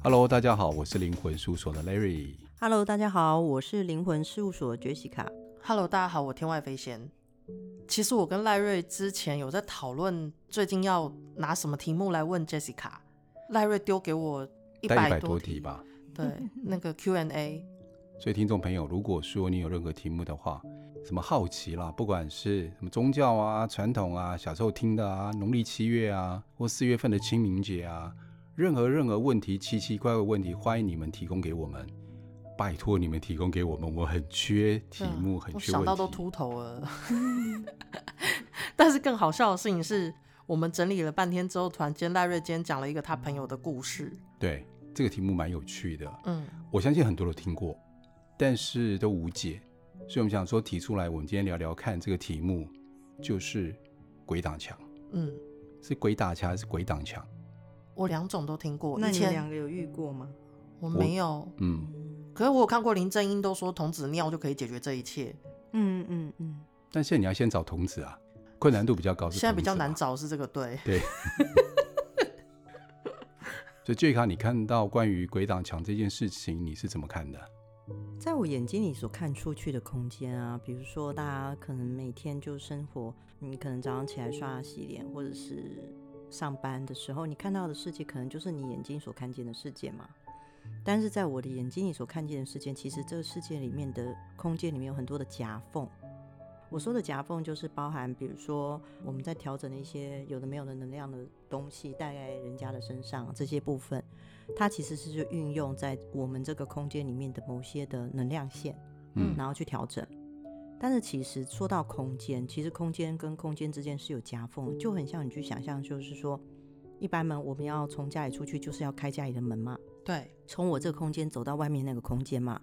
Hello，大家好，我是灵魂事务所的 Larry。Hello，大家好，我是灵魂事务所的 Jessica。Hello，大家好，我天外飞仙。其实我跟赖瑞之前有在讨论，最近要拿什么题目来问 Jessica。赖瑞丢给我一百多题吧，对，那个 Q&A。所以听众朋友，如果说你有任何题目的话，什么好奇啦，不管是什么宗教啊、传统啊、小时候听的啊、农历七月啊，或四月份的清明节啊，任何任何问题、奇奇怪怪的问题，欢迎你们提供给我们。拜托你们提供给我们，我很缺题目，很缺问题。我想到都秃头了。但是更好笑的事情是，我们整理了半天之后，突然间赖瑞今天讲了一个他朋友的故事。对，这个题目蛮有趣的。嗯，我相信很多人都听过，但是都无解，所以我们想说提出来，我们今天聊聊看这个题目，就是鬼挡墙。嗯，是鬼打墙还是鬼挡墙？我两种都听过。那你们两个有遇过吗？我没有。嗯。可是我有看过林正英都说童子尿就可以解决这一切，嗯嗯嗯。但现在你要先找童子啊，困难度比较高。现在比较难找是这个对。对。所以最卡，你看到关于鬼挡墙这件事情，你是怎么看的？在我眼睛里所看出去的空间啊，比如说大家可能每天就生活，你可能早上起来刷牙洗脸，或者是上班的时候，你看到的世界可能就是你眼睛所看见的世界嘛。但是在我的眼睛里所看见的世界，其实这个世界里面的空间里面有很多的夹缝。我说的夹缝就是包含，比如说我们在调整的一些有的没有的能量的东西带在人家的身上，这些部分，它其实是就运用在我们这个空间里面的某些的能量线，嗯，然后去调整。但是其实说到空间，其实空间跟空间之间是有夹缝，就很像你去想象，就是说，一般门我们要从家里出去，就是要开家里的门嘛。对，从我这个空间走到外面那个空间嘛，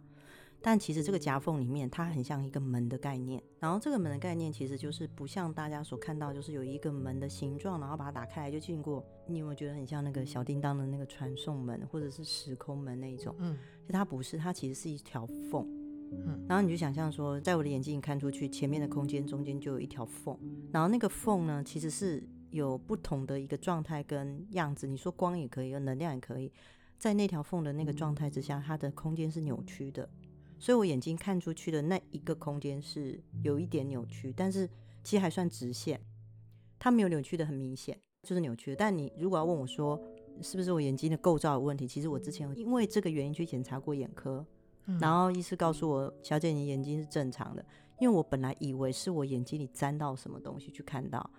但其实这个夹缝里面，它很像一个门的概念。然后这个门的概念其实就是不像大家所看到，就是有一个门的形状，然后把它打开来就进过。你有没有觉得很像那个小叮当的那个传送门，或者是时空门那一种？嗯，就它不是，它其实是一条缝。嗯，然后你就想象说，在我的眼睛里看出去，前面的空间中间就有一条缝，然后那个缝呢，其实是有不同的一个状态跟样子。你说光也可以，有能量也可以。在那条缝的那个状态之下，它的空间是扭曲的，所以我眼睛看出去的那一个空间是有一点扭曲，但是其实还算直线，它没有扭曲的很明显，就是扭曲的。但你如果要问我说是不是我眼睛的构造有问题，其实我之前因为这个原因去检查过眼科，然后医师告诉我，小姐你眼睛是正常的，因为我本来以为是我眼睛里沾到什么东西去看到。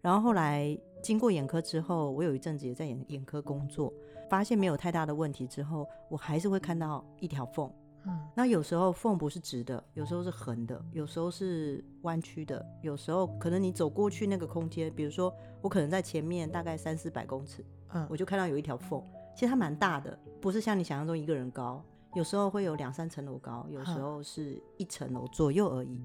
然后后来经过眼科之后，我有一阵子也在眼眼科工作，发现没有太大的问题之后，我还是会看到一条缝。嗯，那有时候缝不是直的，有时候是横的，有时候是弯曲的，有时候可能你走过去那个空间，比如说我可能在前面大概三四百公尺，嗯，我就看到有一条缝，其实它蛮大的，不是像你想象中一个人高，有时候会有两三层楼高，有时候是一层楼左右而已。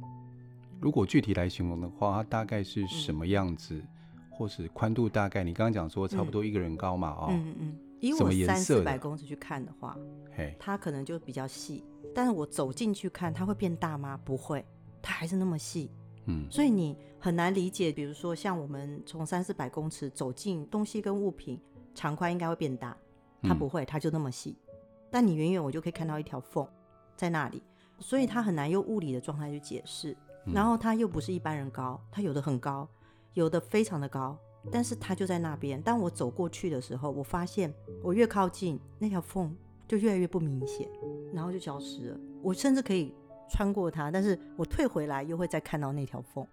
如果具体来形容的话，它大概是什么样子，嗯、或是宽度大概？你刚刚讲说差不多一个人高嘛？哦，嗯嗯嗯，以我三四百公尺去看的话，嘿，它可能就比较细。但是我走进去看，它会变大吗？不会，它还是那么细。嗯，所以你很难理解。比如说，像我们从三四百公尺走进东西跟物品，长宽应该会变大，它不会，它就那么细。嗯、但你远远我就可以看到一条缝在那里，所以他很难用物理的状态去解释。然后他又不是一般人高，他有的很高，有的非常的高，但是他就在那边。当我走过去的时候，我发现我越靠近那条缝就越来越不明显，然后就消失了。我甚至可以穿过它，但是我退回来又会再看到那条缝。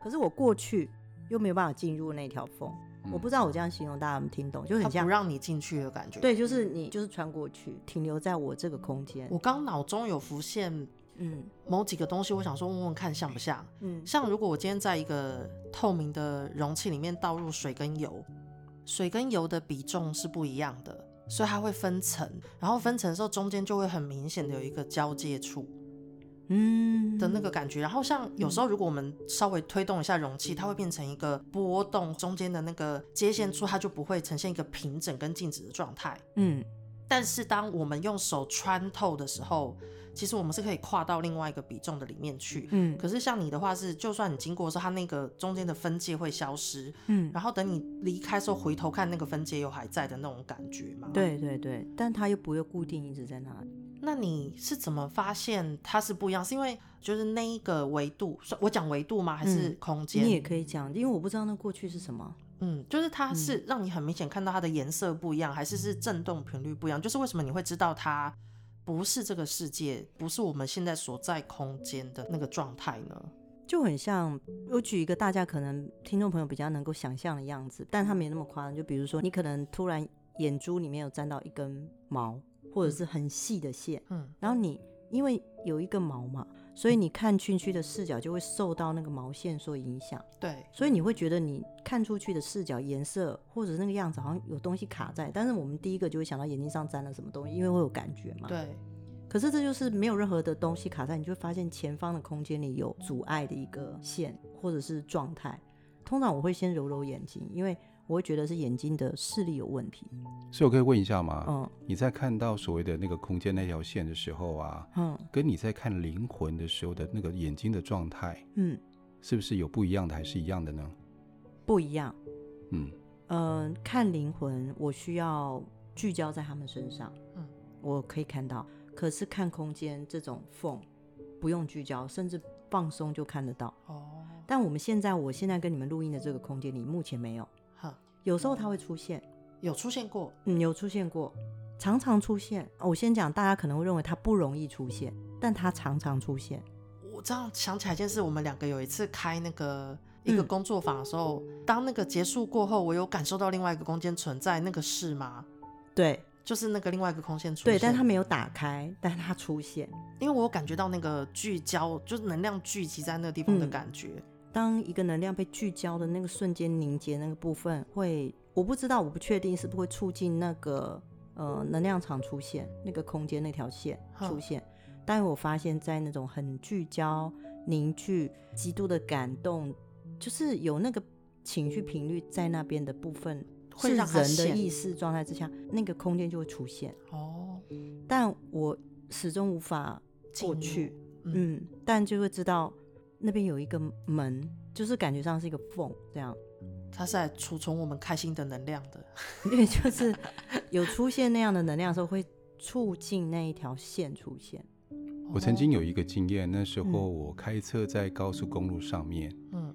可是我过去又没有办法进入那条缝。我不知道我这样形容大家有没有听懂，就很像不让你进去的感觉。对，就是你就是穿过去，停留在我这个空间。我刚脑中有浮现。嗯，某几个东西，我想说问问看像不像？嗯，像如果我今天在一个透明的容器里面倒入水跟油，水跟油的比重是不一样的，所以它会分层，然后分层的时候中间就会很明显的有一个交界处，嗯的那个感觉。然后像有时候如果我们稍微推动一下容器，它会变成一个波动，中间的那个接线处它就不会呈现一个平整跟静止的状态。嗯。但是当我们用手穿透的时候，其实我们是可以跨到另外一个比重的里面去。嗯，可是像你的话是，就算你经过的时候，它那个中间的分界会消失。嗯，然后等你离开的时候回头看，那个分界又还在的那种感觉嘛。对对对，但它又不会固定一直在那里。那你是怎么发现它是不一样？是因为就是那一个维度，我讲维度吗？还是空间？嗯，你也可以讲，因为我不知道那过去是什么。嗯，就是它是让你很明显看到它的颜色不一样，嗯、还是是震动频率不一样？就是为什么你会知道它不是这个世界，不是我们现在所在空间的那个状态呢？就很像我举一个大家可能听众朋友比较能够想象的样子，但它没那么夸张。就比如说，你可能突然眼珠里面有沾到一根毛，或者是很细的线，嗯，然后你因为有一个毛嘛。所以你看进去的视角就会受到那个毛线所影响，对，所以你会觉得你看出去的视角颜色或者那个样子好像有东西卡在，但是我们第一个就会想到眼睛上沾了什么东西，因为会有感觉嘛。对。可是这就是没有任何的东西卡在，你就会发现前方的空间里有阻碍的一个线或者是状态。通常我会先揉揉眼睛，因为。我会觉得是眼睛的视力有问题，所以我可以问一下吗？嗯，你在看到所谓的那个空间那条线的时候啊，嗯，跟你在看灵魂的时候的那个眼睛的状态，嗯，是不是有不一样的，还是一样的呢？不一样，嗯，呃，看灵魂我需要聚焦在他们身上，嗯，我可以看到，可是看空间这种缝不用聚焦，甚至放松就看得到。哦，但我们现在，我现在跟你们录音的这个空间里，目前没有。有时候它会出现，有出现过，嗯，有出现过，常常出现。我先讲，大家可能会认为它不容易出现，但它常常出现。我这样想起来一件事，我们两个有一次开那个一个工作坊的时候，嗯、当那个结束过后，我有感受到另外一个空间存在，那个是吗？对，就是那个另外一个空间出现。对，但它没有打开，但它出现，因为我有感觉到那个聚焦，就是能量聚集在那个地方的感觉。嗯当一个能量被聚焦的那个瞬间凝结那个部分会，我不知道，我不确定是不是会促进那个呃能量场出现，那个空间那条线出现。但我发现，在那种很聚焦、凝聚、极度的感动，就是有那个情绪频率在那边的部分，会让人的意识状态之下，那个空间就会出现。哦，但我始终无法过去，嗯，嗯，但就会知道。那边有一个门，就是感觉上是一个缝，这样。它是来储存我们开心的能量的，因为就是有出现那样的能量的时候，会促进那一条线出现。我曾经有一个经验，那时候我开车在高速公路上面，嗯，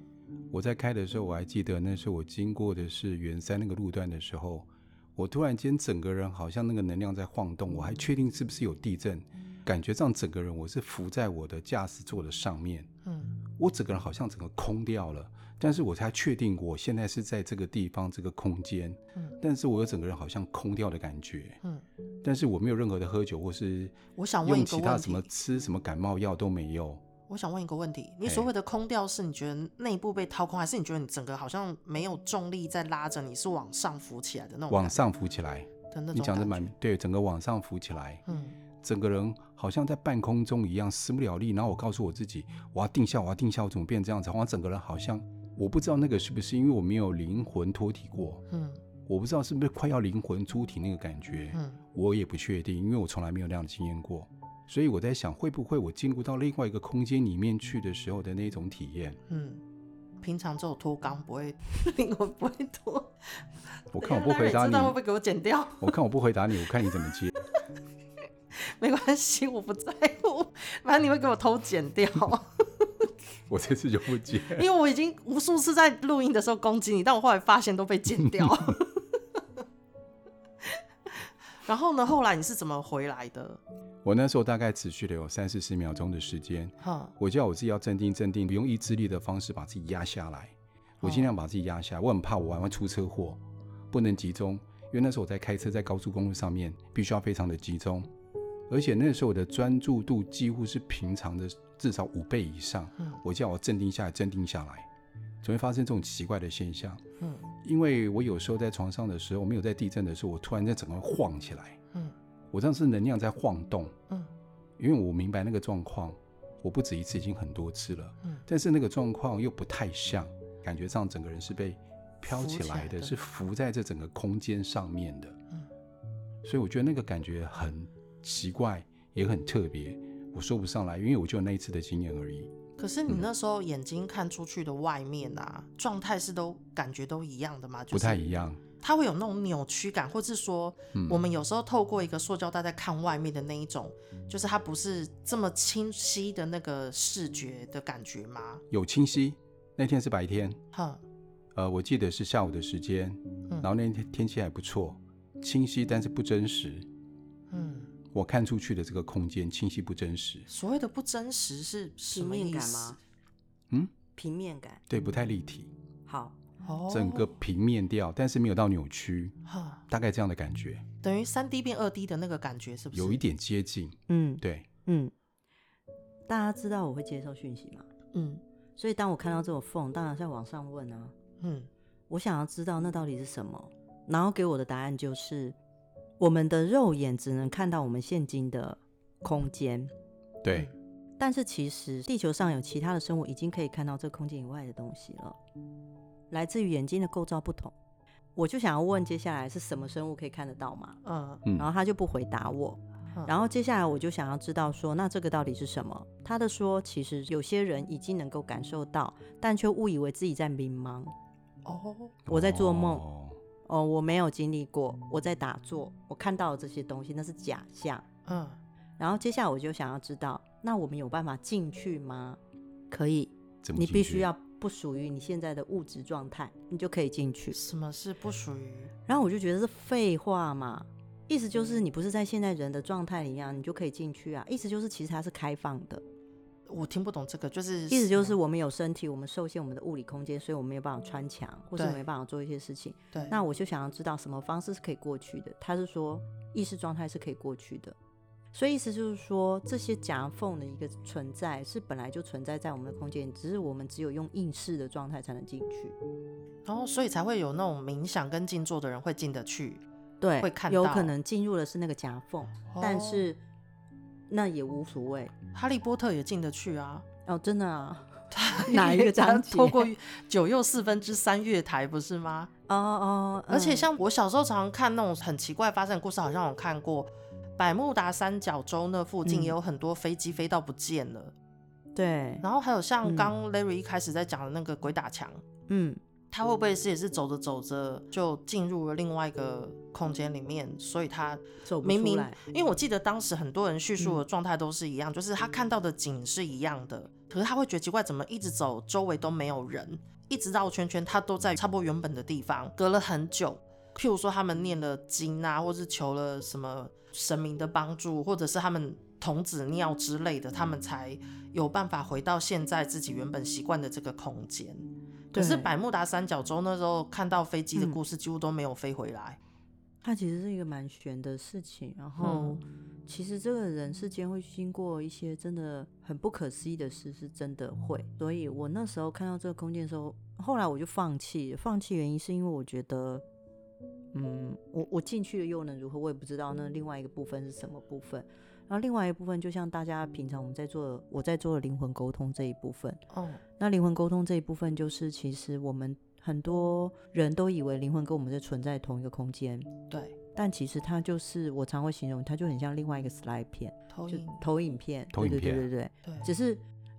我在开的时候，我还记得那时候我经过的是圆山那个路段的时候，我突然间整个人好像那个能量在晃动，我还确定是不是有地震。感觉上整个人我是浮在我的驾驶座的上面，嗯，我整个人好像整个空掉了，但是我才确定我现在是在这个地方这个空间，嗯，但是我有整个人好像空掉的感觉，嗯，但是我没有任何的喝酒或是我想问用其他什么吃什么感冒药都没有。我想问一个问题，你所谓的空掉是你觉得内部被掏空，还是你觉得你整个好像没有重力在拉着你，是往上浮起来的那种？往上浮起来的那种。你讲的蛮对，整个往上浮起来，嗯。整个人好像在半空中一样，失不了力。然后我告诉我自己，我要定下，我要定下，我怎么变这样子？我整个人好像，我不知道那个是不是因为我没有灵魂脱体过，嗯，我不知道是不是快要灵魂出体那个感觉，嗯，我也不确定，因为我从来没有那样的经验过。所以我在想，会不会我进入到另外一个空间里面去的时候的那种体验？嗯，平常只有脱肛不会，灵魂不会脱。我看我不 回答你，会不会给我剪掉？我看我不回答你，我看你怎么接。没关系，我不在乎，反正你会给我偷剪掉。我这次就不剪，因为我已经无数次在录音的时候攻击你，但我后来发现都被剪掉。然后呢，后来你是怎么回来的？我那时候大概持续了有三四十秒钟的时间，哈，我叫我自己要镇定镇定，不用意志力的方式把自己压下来。我尽量把自己压下来，我很怕我玩完出车祸，不能集中，因为那时候我在开车，在高速公路上面，必须要非常的集中。而且那时候我的专注度几乎是平常的至少五倍以上。嗯，我叫我镇定下来，镇定下来，总会发生这种奇怪的现象。嗯，因为我有时候在床上的时候，我没有在地震的时候，我突然间整个晃起来。嗯，我这样是能量在晃动。嗯，因为我明白那个状况，我不止一次，已经很多次了。嗯，但是那个状况又不太像，感觉上整个人是被飘起来的，浮起来的，是浮在这整个空间上面的。嗯，所以我觉得那个感觉很奇怪，也很特别，我说不上来，因为我就有那一次的经验而已。可是你那时候眼睛看出去的外面啊，状态是都感觉都一样的吗？就是、不太一样。它会有那种扭曲感，或是说，我们有时候透过一个塑胶袋在看外面的那一种，嗯、就是它不是这么清晰的那个视觉的感觉吗？有清晰，那天是白天，哼，呃，我记得是下午的时间，然后那天天气还不错，清晰但是不真实，嗯，我看出去的这个空间清晰不真实。所谓的不真实是什么意思吗？嗯，平面感，对，不太立体。好。整个平面调，但是没有到扭曲，大概这样的感觉，等于三 D 变二 D 的那个感觉，是不是？有一点接近，嗯，对，嗯。大家知道我会接受讯息吗？嗯。所以当我看到这种缝，当然在网上问啊，嗯，我想要知道那到底是什么，然后给我的答案就是，我们的肉眼只能看到我们现今的空间，对。但是其实地球上有其他的生物已经可以看到这个空间以外的东西了。来自于眼睛的构造不同，我就想要问接下来是什么生物可以看得到吗？嗯，然后他就不回答我。嗯，然后接下来我就想要知道说，那这个到底是什么？他的说，其实有些人已经能够感受到，但却误以为自己在迷茫。哦，我在做梦。哦，我没有经历过，我在打坐，我看到了这些东西，那是假象。嗯，然后接下来我就想要知道，那我们有办法进去吗？可以，你必须要。不属于你现在的物质状态，你就可以进去。什么是不属于？然后我就觉得是废话嘛，意思就是你不是在现在人的状态里面，你就可以进去啊。意思就是其实它是开放的。我听不懂这个，就是意思就是我们有身体，我们受限我们的物理空间，所以我们没有办法穿墙，或是没办法做一些事情。对。那我就想要知道什么方式是可以过去的。他是说意识状态是可以过去的。所以意思就是说，这些夹缝的一个存在是本来就存在在我们的空间，只是我们只有用应试的状态才能进去。然后，所以才会有那种冥想跟静坐的人会进得去，对，会看到，有可能进入的是那个夹缝，哦，但是那也无所谓。哈利波特也进得去啊？哦，真的啊？哪一个章节？透过九又四分之三月台不是吗？哦哦，而且像我小时候常常看那种很奇怪发生的故事，好像我看过。百慕达三角洲那附近也有很多飞机飞到不见了，嗯，对。然后还有像刚 Larry 一开始在讲的那个鬼打墙，嗯，他会不会是也是走着走着就进入了另外一个空间里面？所以他明明，因为我记得当时很多人叙述的状态都是一样，嗯，就是他看到的景是一样的，可是他会觉得奇怪，怎么一直走周围都没有人，一直绕圈圈，他都在差不多原本的地方，隔了很久。譬如说他们念了经啊，或是求了什么。神明的帮助，或者是他们童子尿之类的，他们才有办法回到现在自己原本习惯的这个空间。可是百慕达三角洲那时候看到飞机的故事，几乎都没有飞回来。它其实是一个蛮悬的事情。然后，其实这个人世间会经过一些真的很不可思议的事，是真的会。所以我那时候看到这个空间的时候，后来我就放弃。放弃原因是因为我觉得。嗯，我我进去了又能如何？我也不知道那另外一个部分是什么部分。然后另外一部分，就像大家平常我们在做，我在做的灵魂沟通这一部分。哦，那灵魂沟通这一部分，就是其实我们很多人都以为灵魂跟我们是存在同一个空间。对，但其实它就是我常会形容，它就很像另外一个 slide 片，投影投影片，投影片，对对对对对，对，只是。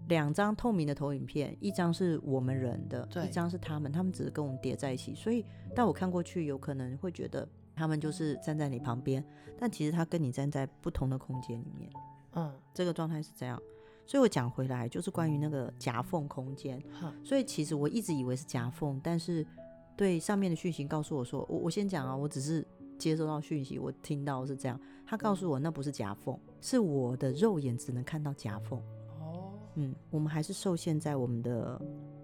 两张透明的投影片，一张是我们人的，一张是他们，他们只是跟我们叠在一起。所以，但我看过去，有可能会觉得他们就是站在你旁边，但其实他跟你站在不同的空间里面。嗯，这个状态是这样。所以我讲回来，就是关于那个夹缝空间。嗯。所以其实我一直以为是夹缝，但是对上面的讯息告诉我说，我我先讲啊，我只是接收到讯息，我听到是这样。他告诉我那不是夹缝，是我的肉眼只能看到夹缝。哦嗯，我们还是受限在我们的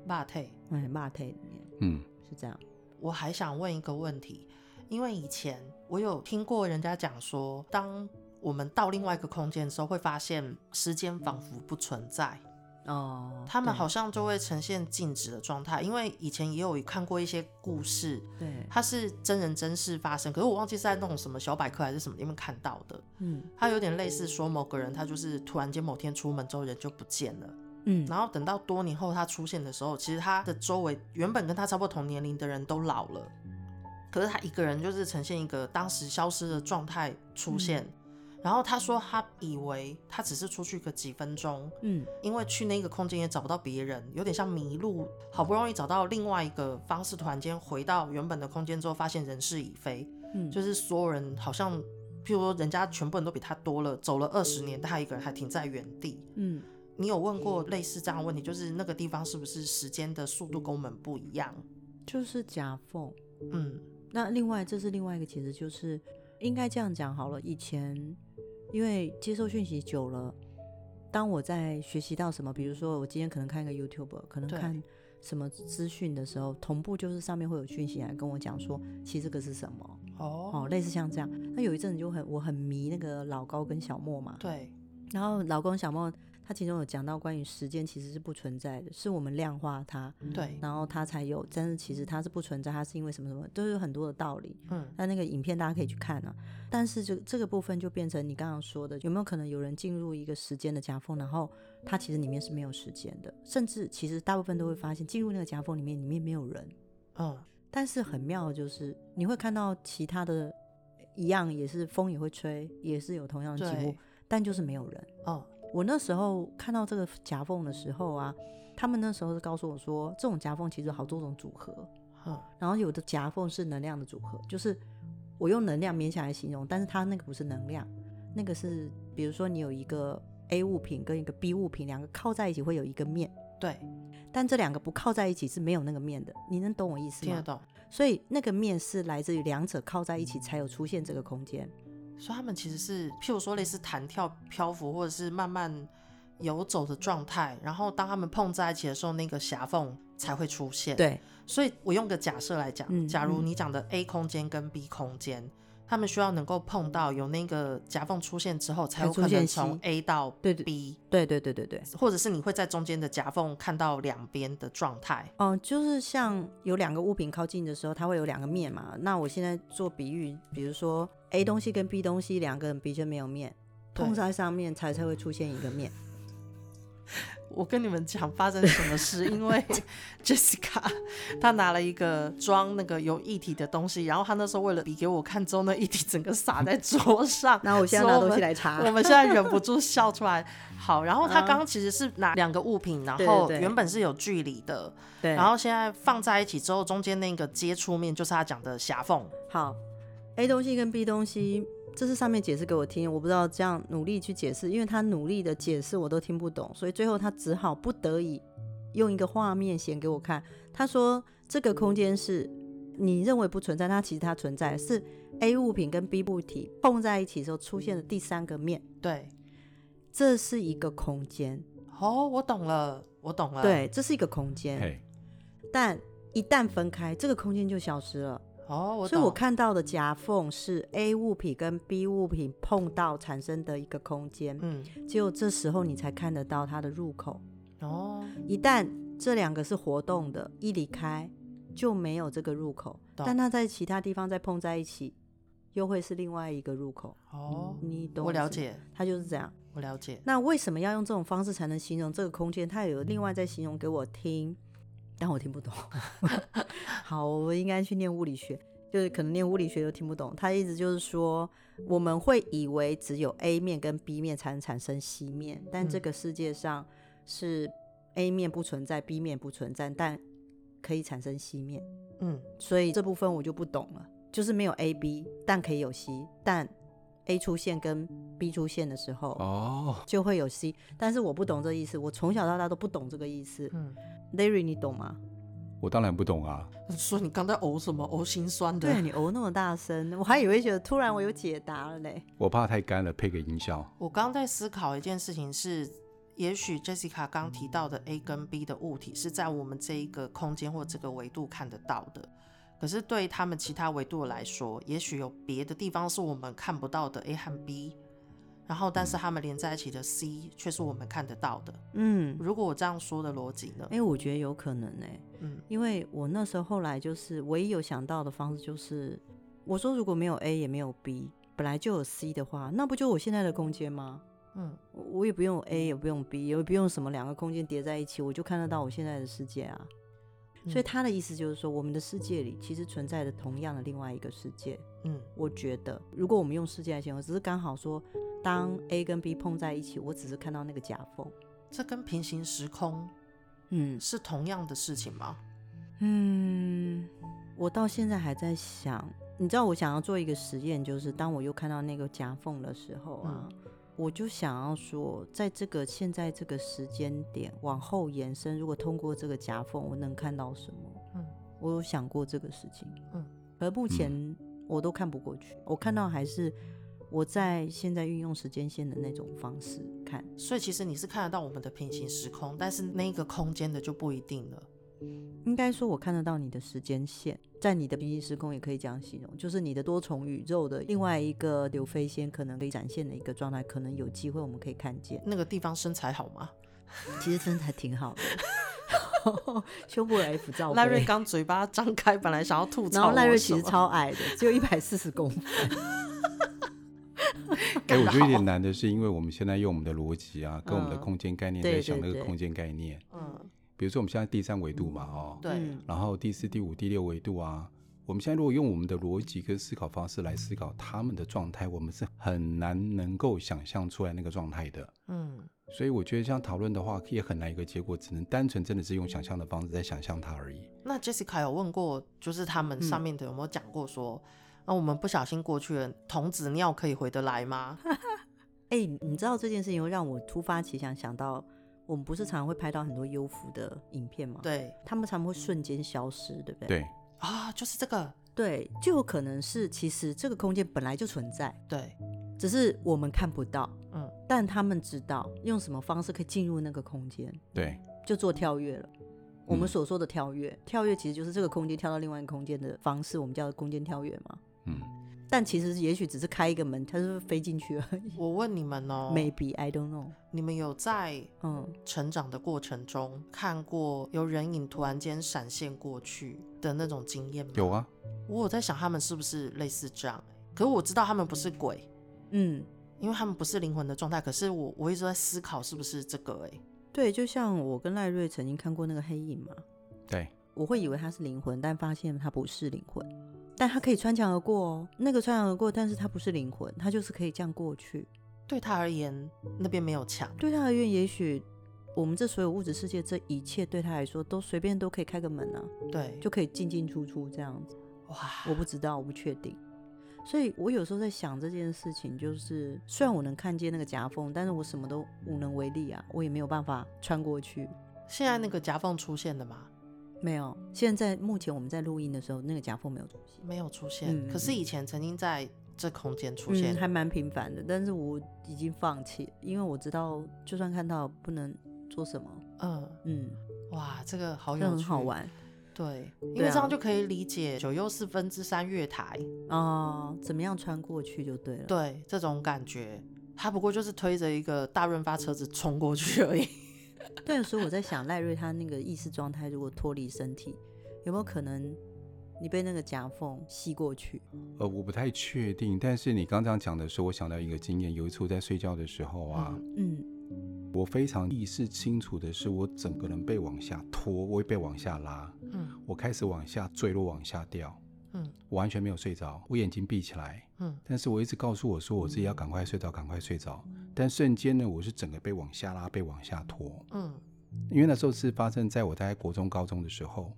肉体，哎，肉体里面，嗯，是这样。我还想问一个问题，因为以前我有听过人家讲说，当我们到另外一个空间的时候，会发现时间仿佛不存在。哦，他们好像就会呈现静止的状态，因为以前也有看过一些故事，对，它是真人真事发生，可是我忘记是在那种什么小百科还是什么里面看到的，嗯，它有点类似说某个人他就是突然间某天出门之后人就不见了，嗯，然后等到多年后他出现的时候，其实他的周围原本跟他差不多同年龄的人都老了，可是他一个人就是呈现一个当时消失的状态出现。嗯然后他说，他以为他只是出去个几分钟，嗯，因为去那个空间也找不到别人，有点像迷路，好不容易找到另外一个方式，突然间回到原本的空间之后，发现人事已非，嗯，就是所有人好像，譬如说人家全部人都比他多了，走了二十年，但他一个人还停在原地。嗯，你有问过类似这样的问题，就是那个地方是不是时间的速度跟我们不一样？就是夹缝。嗯，那另外这是另外一个解释，就是应该这样讲好了，以前。因为接受讯息久了，当我在学习到什么，比如说我今天可能看一个 YouTube，可能看什么资讯的时候，同步就是上面会有讯息来跟我讲说，其实这个是什么哦，哦，类似像这样。那有一阵子就很我很迷那个老高跟小莫嘛，对，然后老高跟小莫。他其中有讲到关于时间其实是不存在的，是我们量化它，对，然后它才有。但是其实它是不存在，它是因为什么什么，都有很多的道理。嗯，那那个影片大家可以去看啊。但是这这个部分就变成你刚刚说的，有没有可能有人进入一个时间的夹缝，然后它其实里面是没有时间的，甚至其实大部分都会发现进入那个夹缝里面，里面没有人。嗯，但是很妙的就是你会看到其他的一样，也是风也会吹，也是有同样的景物，但就是没有人。哦。我那时候看到这个夹缝的时候啊，他们那时候是告诉我说，这种夹缝其实有好多种组合，嗯，然后有的夹缝是能量的组合，就是我用能量勉强来形容，但是它那个不是能量，那个是比如说你有一个 A 物品跟一个 B 物品两个靠在一起会有一个面，对，但这两个不靠在一起是没有那个面的，你能懂我意思吗？听得懂。所以那个面是来自于两者靠在一起才有出现这个空间。所以他们其实是，譬如说类似弹跳、漂浮，或者是慢慢游走的状态。然后当他们碰在一起的时候，那个狭缝才会出现。对，所以我用个假设来讲，嗯，假如你讲的 A 空间跟 B 空间。嗯他们需要能够碰到有那个夹缝出现之后，才有可能从 A 到 B。对对对对对，或者是你会在中间的夹缝看到两边的状态。哦、嗯，就是像有两个物品靠近的时候，它会有两个面嘛。那我现在做比喻，比如说 A 东西跟 B 东西两个人比较没有面，碰在上面才才会出现一个面。我跟你们讲发生什么事，因为 Jessica 她拿了一个装那个有液体的东西，然后她那时候为了比给我看，之后那液体整个洒在桌上。那我现在拿东西来查，我们，我们现在忍不住笑出来。好，然后她刚刚其实是拿两个物品，然后原本是有距离的，对，然后现在放在一起之后，中间那个接触面就是她讲的狭缝。好，A 东西跟 B 东西。这是上面解释给我听，我不知道这样努力去解释，因为他努力的解释我都听不懂，所以最后他只好不得已用一个画面显给我看。他说这个空间是你认为不存在，它其实它存在，是 A 物品跟 B 物体碰在一起的时候出现的第三个面。对，这是一个空间。哦，我懂了，我懂了。对，这是一个空间。但一旦分开，这个空间就消失了。哦，我。所以我看到的夹缝是 A 物品跟 B 物品碰到产生的一个空间，嗯，只有这时候你才看得到它的入口。哦，一旦这两个是活动的，一离开就没有这个入口，但它在其他地方再碰在一起，又会是另外一个入口。哦，你懂？我了解，它就是这样。我了解。那为什么要用这种方式才能形容这个空间？它有另外在形容给我听。但我听不懂。好，我应该去念物理学，就是可能念物理学都听不懂。他意思就是说，我们会以为只有 A 面跟 B 面才能产生 C 面，但这个世界上是 A 面不存在，B 面不存在，但可以产生 C 面。嗯，所以这部分我就不懂了，就是没有 A、B，但可以有 C，但 A 出现跟 B 出现的时候，哦，就会有 C，但是我不懂这意思，我从小到大都不懂这个意思。嗯。Larry，你懂吗？我当然不懂啊！说你刚才呕什么？呕心酸的？对，你呕那么大声，我还以为觉得突然我有解答了嘞。我怕太干了，配个音效。我刚在思考一件事情是，也许 Jessica 刚提到的 A 跟 B 的物体是在我们这一个空间或这个维度看得到的，可是对他们其他维度来说，也许有别的地方是我们看不到的 A 和 B。然后，但是他们连在一起的 C 却是我们看得到的。嗯，如果我这样说的逻辑呢？哎、欸，我觉得有可能呢、欸。嗯，因为我那时候后来就是唯一有想到的方式就是，我说如果没有 A 也没有 B，本来就有 C 的话，那不就我现在的空间吗？嗯，我也不用 A 也不用 B，也不用什么两个空间叠在一起，我就看得到我现在的世界啊。所以他的意思就是说，我们的世界里其实存在着同样的另外一个世界。嗯，我觉得如果我们用世界来形容，只是刚好说，当 A 跟 B 碰在一起，我只是看到那个夹缝。这跟平行时空，嗯，是同样的事情吗？嗯，我到现在还在想，你知道，我想要做一个实验，就是当我又看到那个夹缝的时候啊。嗯我就想要说，在这个现在这个时间点往后延伸，如果通过这个夹缝，我能看到什么？嗯，我有想过这个事情。嗯，而目前我都看不过去，我看到还是我在现在运用时间线的那种方式看。所以其实你是看得到我们的平行时空，但是那个空间的就不一定了。应该说，我看得到你的时间线，在你的平行时空也可以这样形容，就是你的多重宇宙的另外一个刘飞仙可能可以展现的一个状态，可能有机会我们可以看见。那个地方身材好吗？其实身材挺好的，胸部 F 罩杯。赖瑞刚嘴巴张开，本来想要吐槽，然后赖瑞其实超矮的，只有一百四十公分。哎、欸，我觉得有点难的是，因为我们现在用我们的逻辑啊，跟我们的空间概念在想那个空间概念，嗯。比如说我们现在第三维度嘛，哦，对，然后第四、第五、第六维度啊，我们现在如果用我们的逻辑跟思考方式来思考他们的状态，我们是很难能够想象出来那个状态的。嗯，所以我觉得这样讨论的话，也很难一个结果，只能单纯真的是用想象的方式在想象它而已。那 Jessica 有问过，就是他们上面的有没有讲过说，那、嗯啊、我们不小心过去了，童子尿可以回得来吗？哎、欸，你知道这件事情会让我突发奇想，想到。我们不是常常会拍到很多幽浮的影片吗？对，他们常常会瞬间消失，对不对？对。啊，就是这个，对，就有可能是其实这个空间本来就存在，对，只是我们看不到，嗯，但他们知道用什么方式可以进入那个空间，对，就做跳跃了。我们所说的跳跃，嗯、跳跃其实就是这个空间跳到另外一个空间的方式，我们叫空间跳跃嘛，嗯。但其实也许只是开一个门，它是飞进去而已。我问你们哦，Maybe I don't know。你们有在嗯成长的过程中看过有人影突然间闪现过去的那种经验吗？有啊，我有在想他们是不是类似这样？可是我知道他们不是鬼，嗯，因为他们不是灵魂的状态。可是我我一直在思考是不是这个？哎，对，就像我跟赖瑞曾经看过那个黑影嘛，对，我会以为他是灵魂，但发现他不是灵魂。但他可以穿墙而过哦，那个穿墙而过，但是他不是灵魂，他就是可以这样过去。对他而言，那边没有墙。对他而言，也许我们这所有物质世界这一切对他来说都随便都可以开个门啊，对，就可以进进出出这样子。哇，我不知道，我不确定。所以我有时候在想这件事情，就是虽然我能看见那个夹缝，但是我什么都无能为力啊，我也没有办法穿过去。现在那个夹缝出现了吗？没有，现在目前我们在录音的时候，那个夹缝没有出现，没有出现。嗯、可是以前曾经在这空间出现、嗯，还蛮频繁的。但是我已经放弃，因为我知道，就算看到不能做什么。嗯嗯，哇，这个好有趣，很好玩。对，因为这样就可以理解九又四分之三月台哦、呃，怎么样穿过去就对了。对，这种感觉，他不过就是推着一个大润发车子冲过去而已。对，所以我在想赖瑞他那个意识状态，如果脱离身体，有没有可能你被那个夹缝吸过去？呃，我不太确定。但是你刚刚讲的时候，我想到一个经验，有一次我在睡觉的时候啊，嗯，我非常意识清楚的是，我整个人被往下拖，我会被往下拉，嗯，我开始往下坠落，往下掉，嗯，我完全没有睡着，我眼睛闭起来，嗯，但是我一直告诉我说，我自己要赶快睡着，赶快睡着。但瞬间呢，我是整个被往下拉，被往下拖。嗯，因为那时候是发生在我大概国中、高中的时候。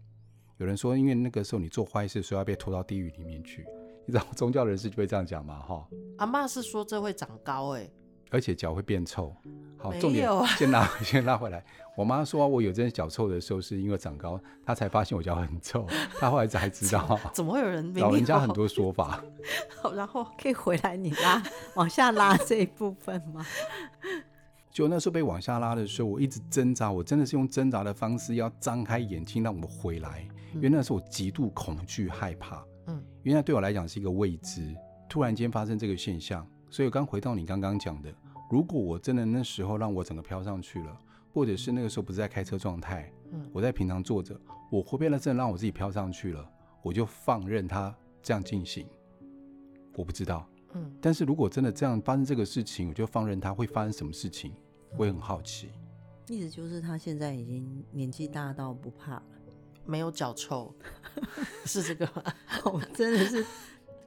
有人说，因为那个时候你做坏事，所以要被拖到地狱里面去。你知道宗教人士就会这样讲嘛？哈，阿嬷是说这会长高哎。而且脚会变臭。好，重点 先拉，先拉回来。我妈说我有这些脚臭的时候，是因为长高，她才发现我脚很臭。她后来才知道。怎么会有人？老人家很多说法。好，然后可以回来你拉往下拉这一部分吗？就那时候被往下拉的时候，我一直挣扎，我真的是用挣扎的方式要张开眼睛让我回来，因为那时候我极度恐惧害怕。嗯，因为那对我来讲是一个未知，突然间发生这个现象。所以我刚回到你刚刚讲的，如果我真的那时候让我整个飘上去了，或者是那个时候不是在开车状态，嗯，我在平常坐着，我会不会真的让我自己飘上去了，我就放任它这样进行，我不知道，嗯，但是如果真的这样发生这个事情，我就放任它会发生什么事情，我也很好奇。意思就是他现在已经年纪大到不怕了。没有脚臭，是这个吗？我，真的是。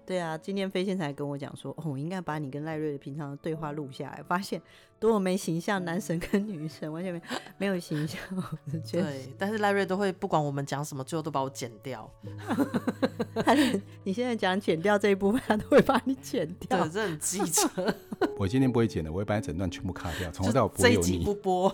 对啊，今天飞仙才跟我讲说，哦，我应该把你跟赖瑞的平常的对话录下来，发现多么没形象，男神跟女神完全没没有形象。对，但是赖瑞都会不管我们讲什么，最后都把我剪掉。他是你现在讲剪掉这一部分，他都会把你剪掉，对，这很机车。我今天不会剪的，我会把整段全部卡掉，从头到尾不会有你。这一集不播。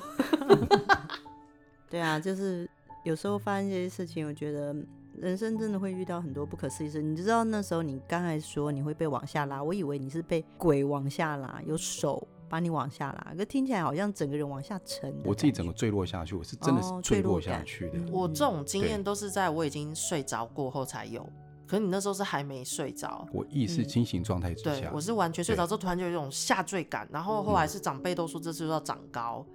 对啊，就是有时候发生这些事情，我觉得。人生真的会遇到很多不可思议事，你知道那时候你刚才说你会被往下拉，我以为你是被鬼往下拉，有手把你往下拉，可听起来好像整个人往下沉。我自己整个坠落下去，我是真的是坠落下去的。哦、我这种经验都是在我已经睡着过后才有，可是你那时候是还没睡着，我意识清醒状态之下，对，我是完全睡着之后突然就有一种下坠感，然后后来是长辈都说这次要长高，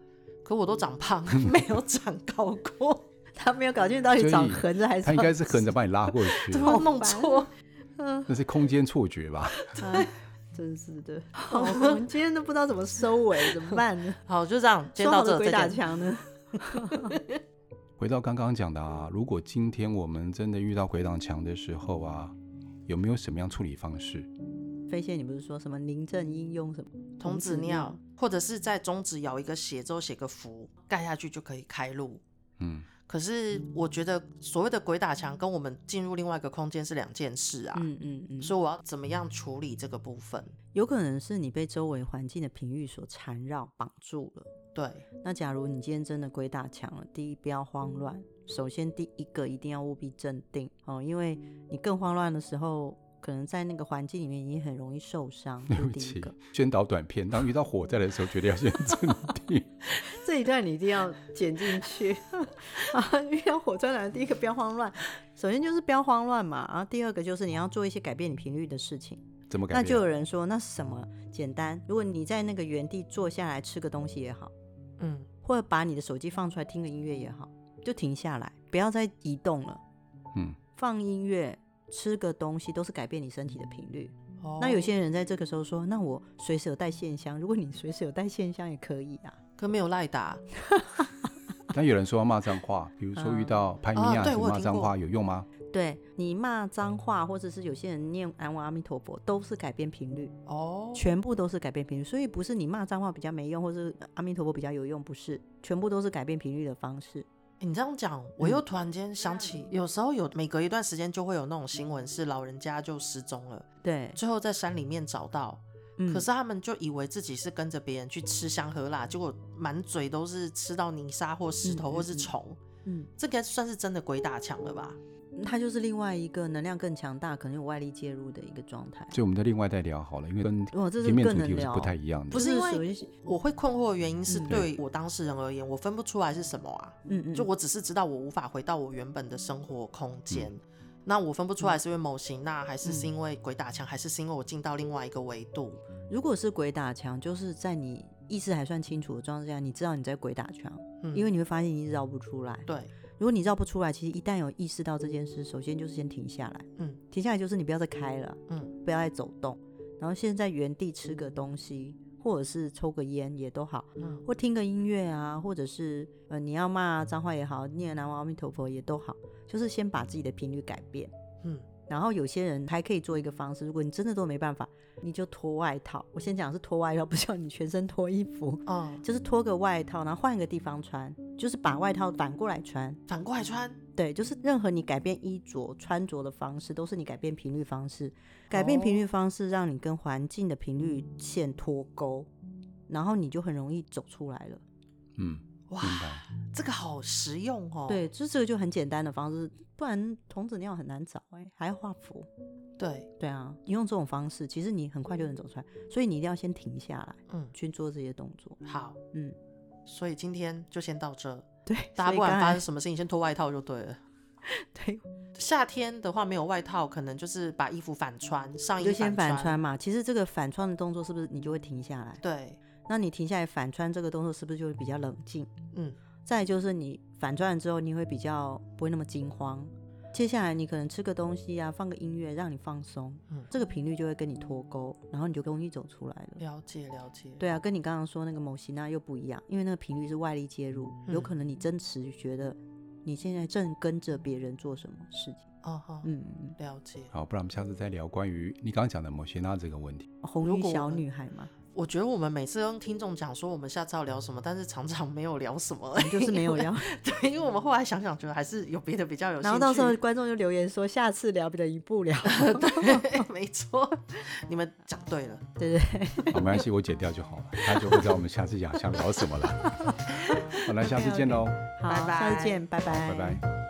可我都长胖，没有长高过。他没有搞清楚到底长横着还是他应该是横着把你拉过去，怎么弄错？嗯，那是空间错觉吧？啊、真是的，我们今天都不知道怎么收尾，怎么办呢？好，就这样，今天到这，鬼打墙呢？回到刚刚讲的啊，如果今天我们真的遇到鬼挡墙的时候啊，有没有什么样处理方式？飞仙，你不是说什么临阵应用什么童子尿，或者是在中指咬一个血之后写个符，盖下去就可以开路？嗯。可是我觉得所谓的鬼打墙跟我们进入另外一个空间是两件事啊。嗯嗯嗯。所以我要怎么样处理这个部分？有可能是你被周围环境的频率所缠绕绑住了。对。那假如你今天真的鬼打墙了，第一不要慌乱。首先第一个一定要务必镇定哦，因为你更慌乱的时候。可能在那个环境里面，你很容易受伤。对不起，宣导短片，当遇到火灾的时候，绝对要先 镇定。这一段你一定要剪进去啊！遇到火灾来，第一个不要慌乱。首先就是不要慌乱嘛，然后第二个就是你要做一些改变你频率的事情。怎么改变？那就有人说，那是什么？简单，如果你在那个原地坐下来吃个东西也好，嗯，或者把你的手机放出来听个音乐也好，就停下来，不要再移动了。嗯，放音乐。吃个东西都是改变你身体的频率。Oh. 那有些人在这个时候说：“那我随时有带线香，如果你随时有带线香也可以啊。”可没有赖打。但有人说要骂脏话，比如说遇到拍尼亚去骂脏话有用吗？对，你骂脏话，或者是有些人念南无阿弥陀佛，都是改变频率。哦，oh. 全部都是改变频率，所以不是你骂脏话比较没用，或是阿弥陀佛比较有用，不是，全部都是改变频率的方式。你这样讲，我又突然间想起，嗯、有时候有每隔一段时间就会有那种新闻，是老人家就失踪了，对，最后在山里面找到，嗯、可是他们就以为自己是跟着别人去吃香喝辣，结果满嘴都是吃到泥沙或石头或是虫，嗯，这个算是真的鬼打墙了吧？它就是另外一个能量更强大，可能有外力介入的一个状态。所以我们再另外再聊好了，因为跟前面主题是不太一样的。不是因为我会困惑的原因是对我当事人而言，我分不出来是什么啊。嗯嗯。就我只是知道我无法回到我原本的生活空间，嗯、那我分不出来是因为某型，那还是是因为鬼打墙，还是是因为我进到另外一个维度？如果是鬼打墙，就是在你意识还算清楚的状态下，你知道你在鬼打墙，嗯、因为你会发现你绕不出来。对。如果你绕不出来，其实一旦有意识到这件事，首先就是先停下来。嗯，停下来就是你不要再开了，嗯，不要再走动，然后现在原地吃个东西，或者是抽个烟也都好，嗯，或听个音乐啊，或者是呃你要骂脏话也好，念南无阿弥陀佛也都好，就是先把自己的频率改变。嗯，然后有些人还可以做一个方式，如果你真的都没办法，你就脱外套。我先讲是脱外套，不叫你全身脱衣服，哦，就是脱个外套，然后换一个地方穿。就是把外套反过来穿，反过来穿，对，就是任何你改变衣着穿着的方式，都是你改变频率方式。改变频率方式，让你跟环境的频率线脱钩，然后你就很容易走出来了。嗯，哇，这个好实用哦。对，就这个就很简单的方式，不然童子尿很难找哎，还要画符。对，对啊，你用这种方式，其实你很快就能走出来。所以你一定要先停下来，嗯，去做这些动作。好，嗯。所以今天就先到这。对，大家不管发生什么事情，先脱外套就对了。对，夏天的话没有外套，可能就是把衣服反穿，上衣反穿。就先反穿嘛。其实这个反穿的动作是不是你就会停下来？对。那你停下来反穿这个动作是不是就会比较冷静？嗯。再就是你反穿了之后，你会比较不会那么惊慌。接下来你可能吃个东西啊，放个音乐让你放松，嗯，这个频率就会跟你脱钩，然后你就容易走出来了。了解了解。对啊，跟你刚刚说那个某型啊又不一样，因为那个频率是外力介入，嗯、有可能你真实觉得你现在正跟着别人做什么事情。哦好，嗯嗯，了解。好，不然我们下次再聊关于你刚刚讲的某些娜这个问题。红衣小女孩嘛。我觉得我们每次跟听众讲说我们下次要聊什么，但是常常没有聊什么，就是没有聊。对，因为我们后来想想，觉得还是有别的比较有兴趣。然后到时候观众就留言说下次聊别的一步聊。对，没错，你们讲对了，对对对。好，没关系，我剪掉就好了，他就会知道我们下次讲想聊什么了。好，那下次见喽。好，拜拜，下次见，拜拜，拜拜。